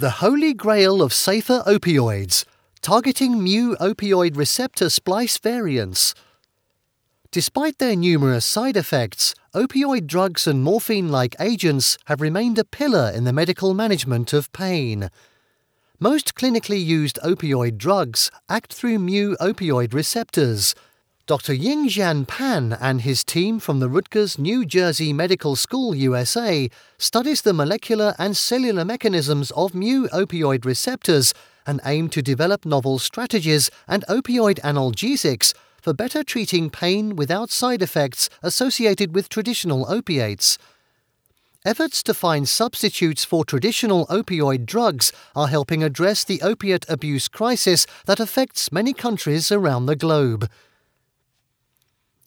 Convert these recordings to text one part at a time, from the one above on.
The Holy Grail of Safer Opioids Targeting Mu Opioid Receptor Splice Variants. Despite their numerous side effects, opioid drugs and morphine like agents have remained a pillar in the medical management of pain. Most clinically used opioid drugs act through mu opioid receptors. Dr. Yingjian Pan and his team from the Rutgers New Jersey Medical School, USA, studies the molecular and cellular mechanisms of mu opioid receptors and aim to develop novel strategies and opioid analgesics for better treating pain without side effects associated with traditional opiates. Efforts to find substitutes for traditional opioid drugs are helping address the opiate abuse crisis that affects many countries around the globe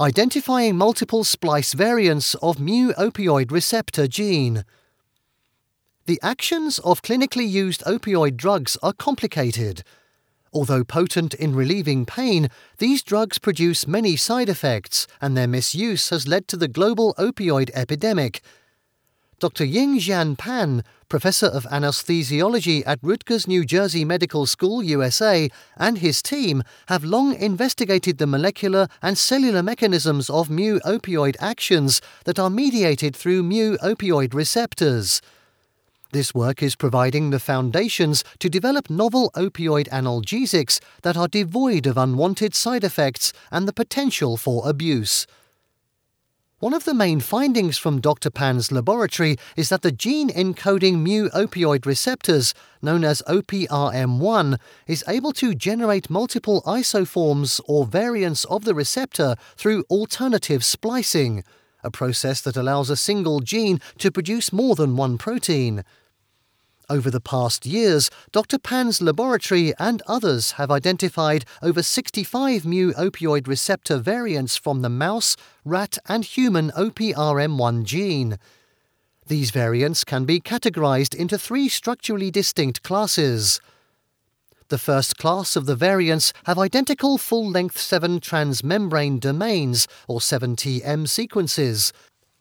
identifying multiple splice variants of mu opioid receptor gene. The actions of clinically used opioid drugs are complicated. Although potent in relieving pain, these drugs produce many side effects, and their misuse has led to the global opioid epidemic, Dr. Yingjian Pan, professor of anesthesiology at Rutgers New Jersey Medical School, USA, and his team have long investigated the molecular and cellular mechanisms of mu opioid actions that are mediated through mu opioid receptors. This work is providing the foundations to develop novel opioid analgesics that are devoid of unwanted side effects and the potential for abuse. One of the main findings from Dr. Pan's laboratory is that the gene encoding mu opioid receptors, known as OPRM1, is able to generate multiple isoforms or variants of the receptor through alternative splicing, a process that allows a single gene to produce more than one protein. Over the past years, Dr. Pan's laboratory and others have identified over 65 mu opioid receptor variants from the mouse, rat, and human OPRM1 gene. These variants can be categorized into three structurally distinct classes. The first class of the variants have identical full length 7 transmembrane domains, or 7TM sequences,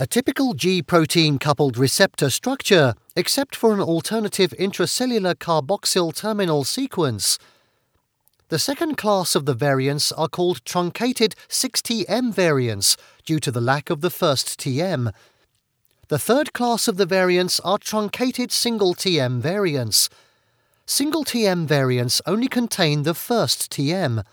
a typical G protein coupled receptor structure, except for an alternative intracellular carboxyl terminal sequence. The second class of the variants are called truncated 6TM variants due to the lack of the first TM. The third class of the variants are truncated single TM variants. Single TM variants only contain the first TM.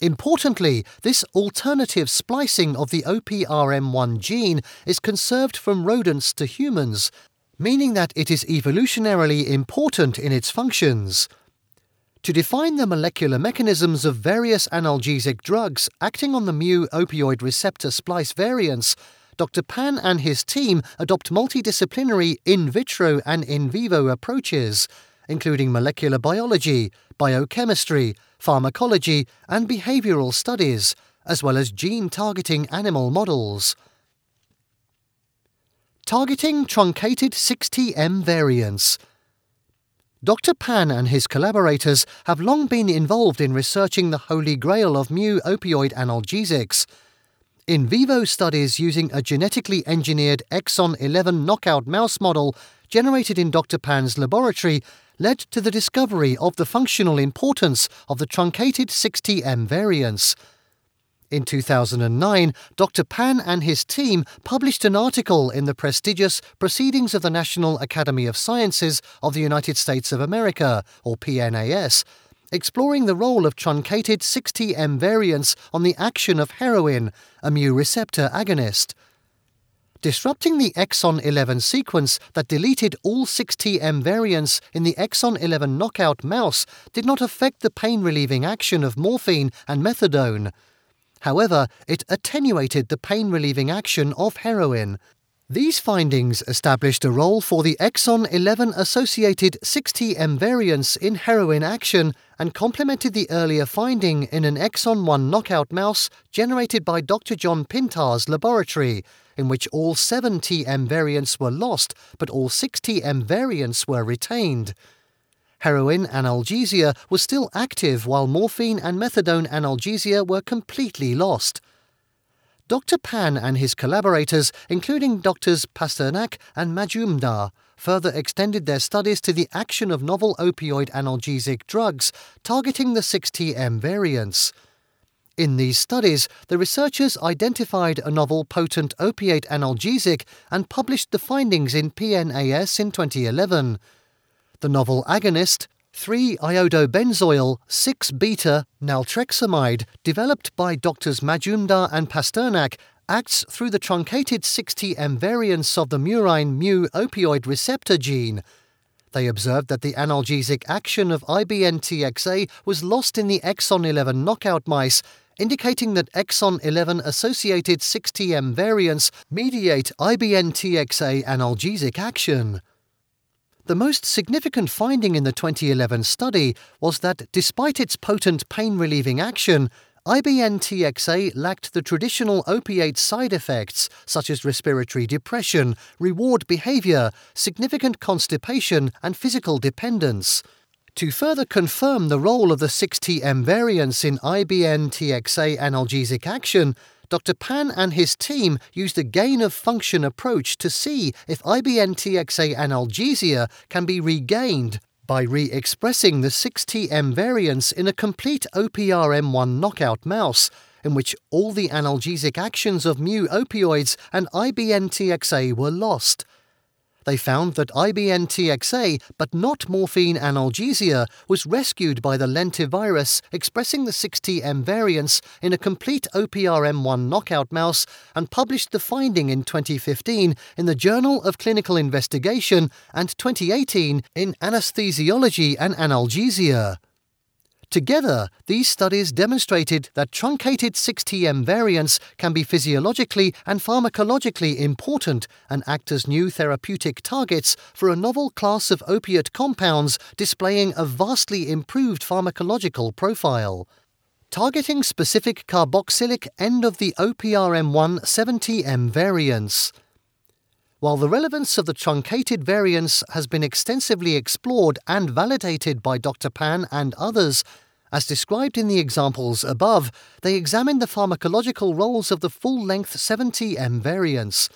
Importantly, this alternative splicing of the OPRM1 gene is conserved from rodents to humans, meaning that it is evolutionarily important in its functions. To define the molecular mechanisms of various analgesic drugs acting on the mu opioid receptor splice variants, Dr. Pan and his team adopt multidisciplinary in vitro and in vivo approaches, including molecular biology, biochemistry, pharmacology, and behavioral studies, as well as gene targeting animal models. Targeting truncated 6TM variants. Dr. Pan and his collaborators have long been involved in researching the holy grail of mu opioid analgesics. In vivo studies using a genetically engineered exon 11 knockout mouse model generated in Dr. Pan's laboratory led to the discovery of the functional importance of the truncated 60M variants. In 2009, Dr. Pan and his team published an article in the prestigious Proceedings of the National Academy of Sciences of the United States of America, or PNAS, exploring the role of truncated 60M variants on the action of heroin, a mu receptor agonist disrupting the exon 11 sequence that deleted all 6TM variants in the exon 11 knockout mouse did not affect the pain relieving action of morphine and methadone. However, it attenuated the pain relieving action of heroin. These findings established a role for the exon 11 associated 6TM variants in heroin action and complemented the earlier finding in an exon 1 knockout mouse generated by Dr. John Pintar's laboratory in which all 7 TM variants were lost, but all 6 TM variants were retained. Heroin analgesia was still active while morphine and methadone analgesia were completely lost. Dr. Pan and his collaborators, including Drs. Pasternak and Majumdar, further extended their studies to the action of novel opioid analgesic drugs targeting the 6TM variants. In these studies, the researchers identified a novel potent opiate analgesic and published the findings in PNAS in 2011. The novel agonist, 3-iodobenzoyl 6-beta naltrexamide, developed by doctors Majumdar and Pasternak, acts through the truncated 6TM variants of the murine mu opioid receptor gene. They observed that the analgesic action of IBNTXA was lost in the exon 11 knockout mice indicating that exon 11 associated 6TM variants mediate IBNTXA analgesic action. The most significant finding in the 2011 study was that despite its potent pain relieving action, IBNTXA lacked the traditional opiate side effects such as respiratory depression, reward behavior, significant constipation, and physical dependence. To further confirm the role of the 6TM variants in IBN TXA analgesic action, Dr. Pan and his team used a gain of function approach to see if IBN TXA analgesia can be regained by re expressing the 6TM variants in a complete OPRM1 knockout mouse, in which all the analgesic actions of mu opioids and IBN TXA were lost. They found that IBN-TXA, but not morphine analgesia, was rescued by the lentivirus expressing the 6TM variants in a complete OPRM1 knockout mouse and published the finding in 2015 in the Journal of Clinical Investigation and 2018 in Anesthesiology and Analgesia. Together, these studies demonstrated that truncated 6TM variants can be physiologically and pharmacologically important and act as new therapeutic targets for a novel class of opiate compounds displaying a vastly improved pharmacological profile. Targeting specific carboxylic end of the OPRM1 7TM variants. While the relevance of the truncated variants has been extensively explored and validated by Dr. Pan and others, as described in the examples above, they examine the pharmacological roles of the full length 70M variants.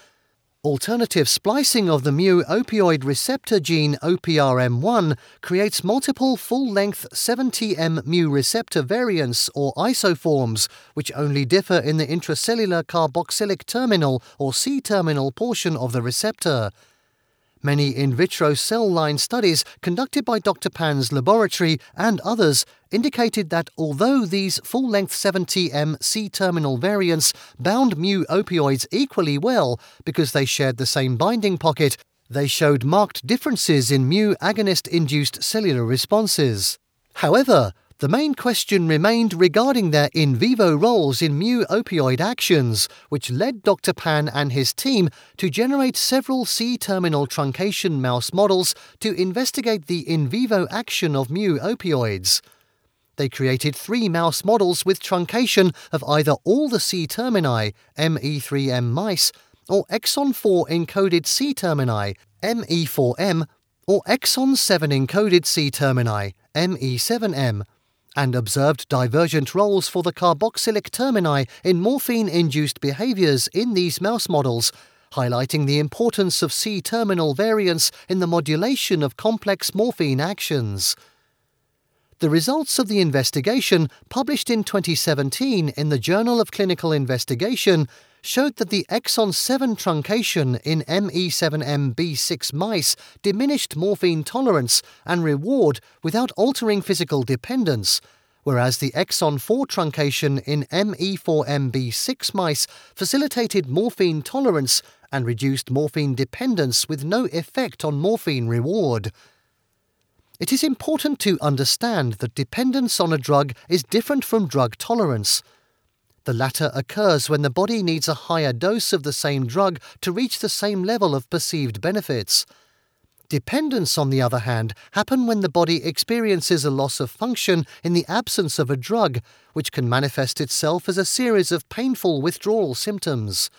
Alternative splicing of the mu opioid receptor gene OPRM1 creates multiple full length 70M mu receptor variants or isoforms, which only differ in the intracellular carboxylic terminal or C terminal portion of the receptor. Many in vitro cell line studies conducted by Dr. Pan's laboratory and others indicated that although these full length 7TM C terminal variants bound mu opioids equally well because they shared the same binding pocket, they showed marked differences in mu agonist induced cellular responses. However, the main question remained regarding their in vivo roles in mu opioid actions, which led Dr. Pan and his team to generate several C terminal truncation mouse models to investigate the in vivo action of mu opioids. They created three mouse models with truncation of either all the C termini, ME3M mice, or exon 4 encoded C termini, ME4M, or exon 7 encoded C termini, ME7M and observed divergent roles for the carboxylic termini in morphine induced behaviors in these mouse models, highlighting the importance of C terminal variants in the modulation of complex morphine actions. The results of the investigation, published in 2017 in the Journal of Clinical Investigation, showed that the exon 7 truncation in ME7MB6 mice diminished morphine tolerance and reward without altering physical dependence, whereas the exon 4 truncation in ME4MB6 mice facilitated morphine tolerance and reduced morphine dependence with no effect on morphine reward. It is important to understand that dependence on a drug is different from drug tolerance. The latter occurs when the body needs a higher dose of the same drug to reach the same level of perceived benefits. Dependence, on the other hand, happen when the body experiences a loss of function in the absence of a drug, which can manifest itself as a series of painful withdrawal symptoms.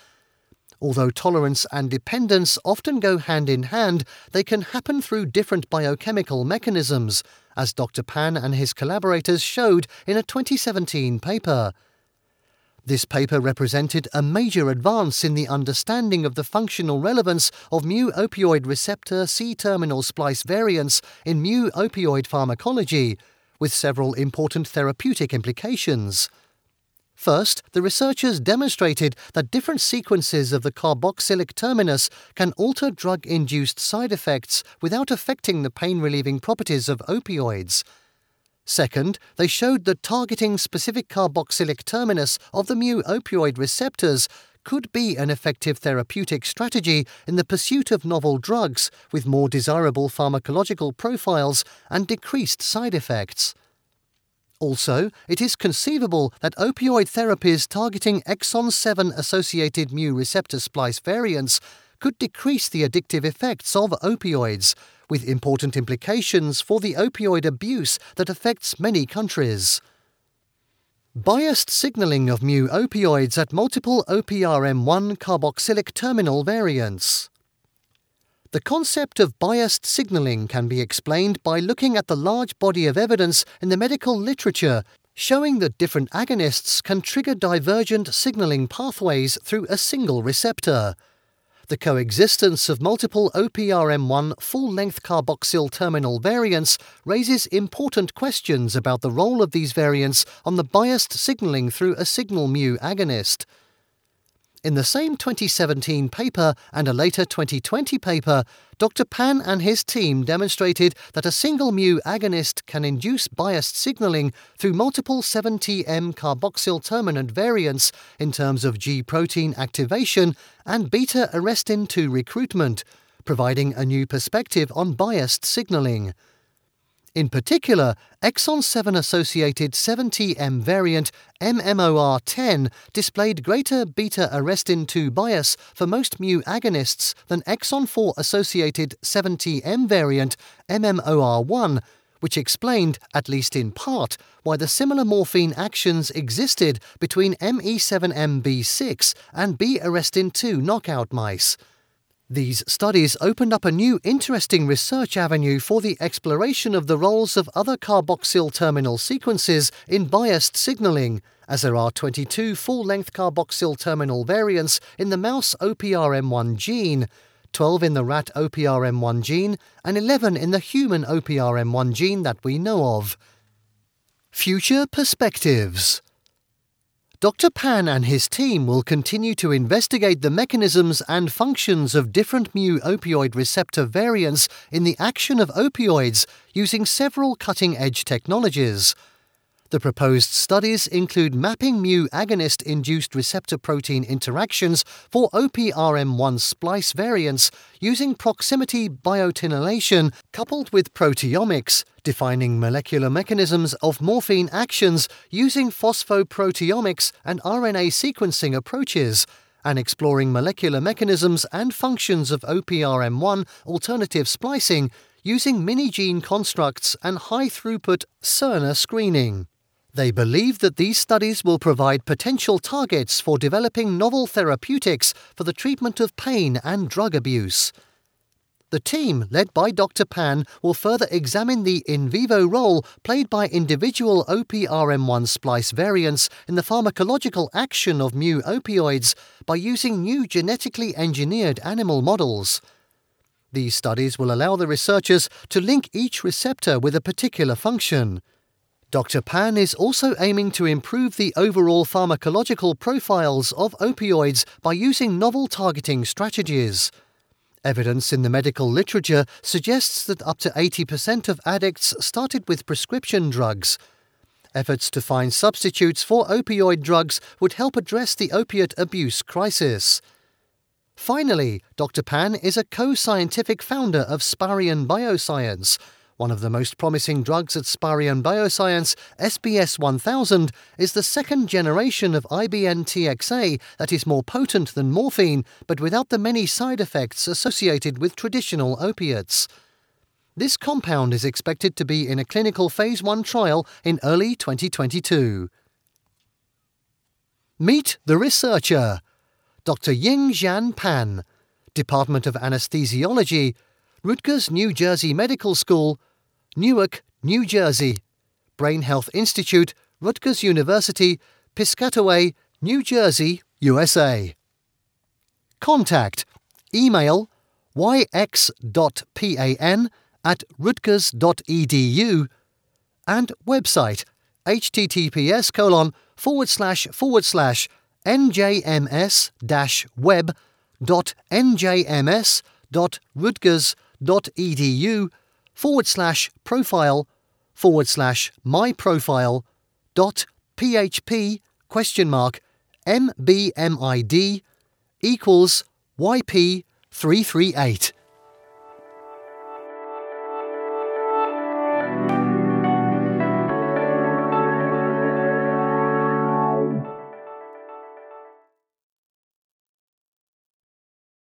Although tolerance and dependence often go hand in hand, they can happen through different biochemical mechanisms, as Dr. Pan and his collaborators showed in a 2017 paper. This paper represented a major advance in the understanding of the functional relevance of mu opioid receptor C terminal splice variants in mu opioid pharmacology, with several important therapeutic implications. First, the researchers demonstrated that different sequences of the carboxylic terminus can alter drug induced side effects without affecting the pain relieving properties of opioids. Second, they showed that targeting specific carboxylic terminus of the mu opioid receptors could be an effective therapeutic strategy in the pursuit of novel drugs with more desirable pharmacological profiles and decreased side effects. Also, it is conceivable that opioid therapies targeting exon 7 associated mu receptor splice variants could decrease the addictive effects of opioids, with important implications for the opioid abuse that affects many countries. Biased signaling of mu opioids at multiple OPRM1 carboxylic terminal variants. The concept of biased signaling can be explained by looking at the large body of evidence in the medical literature showing that different agonists can trigger divergent signaling pathways through a single receptor. The coexistence of multiple OPRM1 full length carboxyl terminal variants raises important questions about the role of these variants on the biased signaling through a signal mu agonist. In the same 2017 paper and a later 2020 paper, Dr. Pan and his team demonstrated that a single mu agonist can induce biased signaling through multiple 7TM carboxyl terminant variants in terms of G protein activation and beta arrestin 2 recruitment, providing a new perspective on biased signaling. In particular, exon 7 associated 7TM variant MMOR10 displayed greater beta arrestin 2 bias for most mu agonists than exon 4 associated 7TM variant MMOR1, which explained, at least in part, why the similar morphine actions existed between ME7MB6 and B arrestin 2 knockout mice. These studies opened up a new interesting research avenue for the exploration of the roles of other carboxyl terminal sequences in biased signaling, as there are 22 full length carboxyl terminal variants in the mouse OPRM1 gene, 12 in the rat OPRM1 gene, and 11 in the human OPRM1 gene that we know of. Future Perspectives Dr. Pan and his team will continue to investigate the mechanisms and functions of different mu opioid receptor variants in the action of opioids using several cutting edge technologies. The proposed studies include mapping mu agonist induced receptor protein interactions for OPRM1 splice variants using proximity biotinylation coupled with proteomics, defining molecular mechanisms of morphine actions using phosphoproteomics and RNA sequencing approaches and exploring molecular mechanisms and functions of OPRM1 alternative splicing using mini gene constructs and high throughput Cerner screening. They believe that these studies will provide potential targets for developing novel therapeutics for the treatment of pain and drug abuse. The team, led by Dr. Pan, will further examine the in vivo role played by individual OPRM1 splice variants in the pharmacological action of mu opioids by using new genetically engineered animal models. These studies will allow the researchers to link each receptor with a particular function. Dr. Pan is also aiming to improve the overall pharmacological profiles of opioids by using novel targeting strategies. Evidence in the medical literature suggests that up to 80% of addicts started with prescription drugs. Efforts to find substitutes for opioid drugs would help address the opiate abuse crisis. Finally, Dr. Pan is a co scientific founder of Sparion Bioscience one of the most promising drugs at Sparion Bioscience, SBS 1000, is the second generation of IBN TXA that is more potent than morphine, but without the many side effects associated with traditional opiates. This compound is expected to be in a clinical phase 1 trial in early 2022. Meet the researcher, Dr. Ying Pan, Department of Anesthesiology, Rutgers New Jersey Medical School, Newark, New Jersey. Brain Health Institute, Rutgers University, Piscataway, New Jersey, USA. Contact email yx.pan at rutgers.edu and website https colon forward slash forward slash njms web dot njms dot rutgers.edu forward slash profile forward slash my profile dot php question mark mbmid equals yp338.